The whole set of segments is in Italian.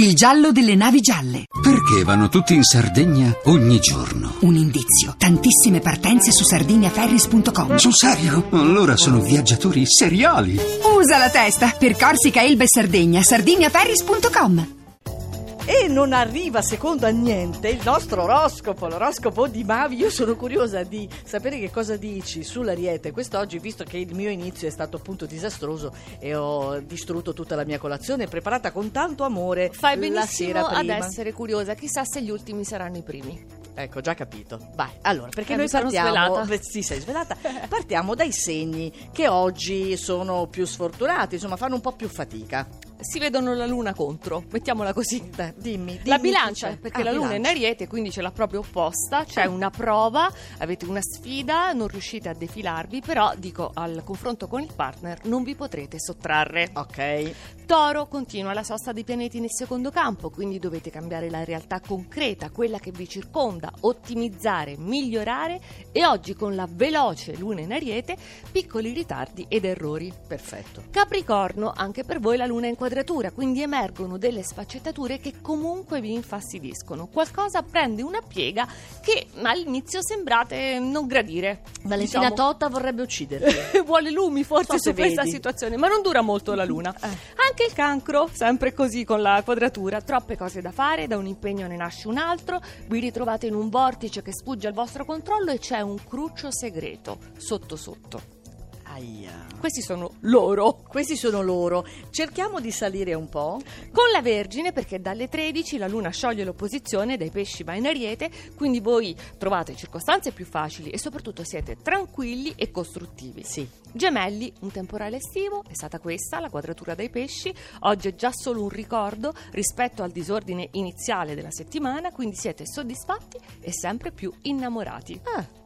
Il giallo delle navi gialle. Perché vanno tutti in Sardegna ogni giorno? Un indizio. Tantissime partenze su sardiniaferris.com. Sul serio? Allora sono viaggiatori seriali. Usa la testa. Per Corsica, Elba e Sardegna. sardiniaferris.com. E non arriva secondo a niente il nostro oroscopo, l'oroscopo di Mavi. Io sono curiosa di sapere che cosa dici sull'Ariete quest'oggi, visto che il mio inizio è stato appunto disastroso e ho distrutto tutta la mia colazione preparata con tanto amore Fai benissimo ad essere curiosa, chissà se gli ultimi saranno i primi. Ecco, già capito. Vai, allora, perché Eh, noi partiamo... svelata. Sì, sei svelata. partiamo dai segni che oggi sono più sfortunati, insomma, fanno un po' più fatica. Si vedono la luna contro, mettiamola così. Beh, dimmi, dimmi La bilancia, perché Ah, la luna è in bilancia. ariete, quindi c'è la propria opposta, c'è una prova, avete una sfida, non riuscite a defilarvi, però dico al confronto con il partner non vi potrete sottrarre. Ok. Toro continua la sosta dei pianeti nel secondo campo, quindi dovete cambiare la realtà concreta, quella che vi circonda, ottimizzare, migliorare e oggi con la veloce luna in ariete, piccoli ritardi ed errori. Perfetto. Capricorno, anche per voi la luna è in quadratura, quindi emergono delle sfaccettature che comunque vi infastidiscono. Qualcosa prende una piega che all'inizio sembrate non gradire. Valentina Diciamo, Totta vorrebbe ucciderti. vuole lumi forse So su questa situazione, ma non dura molto la luna. Anche il cancro, sempre così con la quadratura, troppe cose da fare, da un impegno ne nasce un altro, vi ritrovate in un vortice che sfugge al vostro controllo e c'è un cruccio segreto sotto sotto. Aia. Questi sono loro. Questi sono loro. Cerchiamo di salire un po'. Con la Vergine, perché dalle 13 la Luna scioglie l'opposizione, dai pesci va in ariete, quindi voi trovate circostanze più facili e soprattutto siete tranquilli e costruttivi. Sì. Gemelli, un temporale estivo, è stata questa la quadratura dai pesci, oggi è già solo un ricordo rispetto al disordine iniziale della settimana, quindi siete soddisfatti e sempre più innamorati. Ah,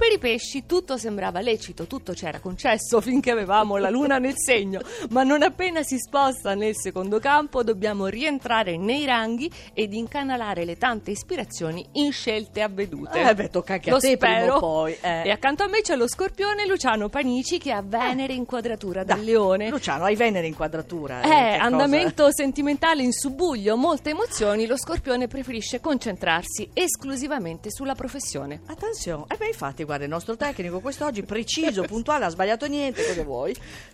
Per i pesci tutto sembrava lecito, tutto c'era concesso finché avevamo la luna nel segno, ma non appena si sposta nel secondo campo dobbiamo rientrare nei ranghi ed incanalare le tante ispirazioni in scelte avvedute. Eh beh, tocca anche a Lo te prima o spero. poi, eh. E accanto a me c'è lo scorpione Luciano Panici che ha Venere in quadratura dai, leone. Luciano, hai Venere in quadratura. Eh, cosa? andamento sentimentale in subbuglio, molte emozioni, lo scorpione preferisce concentrarsi esclusivamente sulla professione. Attenzione, eh beh infatti guarda il nostro tecnico quest'oggi preciso, puntuale, ha sbagliato niente, cosa vuoi?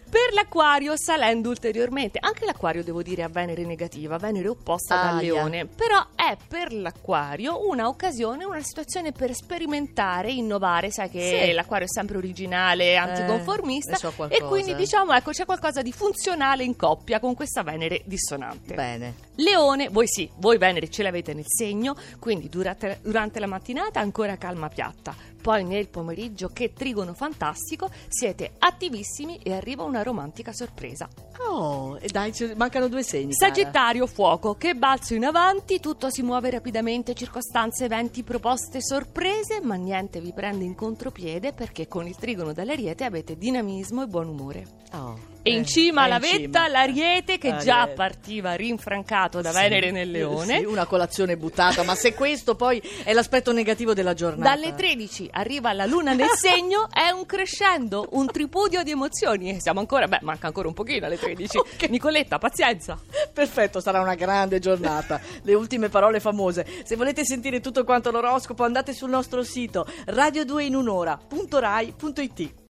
Per l'acquario salendo ulteriormente, anche l'acquario devo dire ha Venere negativa, Venere opposta dal Aia. leone, però è per l'acquario una occasione, una situazione per sperimentare, innovare, sai che Sì. l'acquario è sempre originale, anticonformista ne so e quindi diciamo ecco c'è qualcosa di funzionale in coppia con questa Venere dissonante. Bene. Leone, voi sì, voi Venere ce l'avete nel segno, quindi durante, durante la mattinata ancora calma piatta. Poi nel pomeriggio, che trigono fantastico, siete attivissimi e arriva una romantica sorpresa. Oh, e dai, mancano due segni. cara. Sagittario, fuoco, che balzo in avanti, tutto si muove rapidamente, circostanze, eventi, proposte, sorprese, ma niente vi prende in contropiede perché con il trigono dell'ariete avete dinamismo e buon umore. Oh, E in eh, cima è alla vetta cima. l'ariete che già Ariete. partiva rinfrancato da Sì, Venere nel leone. Sì, una colazione buttata, ma se questo poi è l'aspetto negativo della giornata. Dalle 13 arriva la luna nel segno, è un crescendo, un tripudio di emozioni. E siamo ancora, beh, manca ancora un pochino alle 13. Ok. Nicoletta, pazienza. Perfetto, sarà una grande giornata. Le ultime parole famose. Se volete sentire tutto quanto l'oroscopo, andate sul nostro sito radio2inunora.rai.it.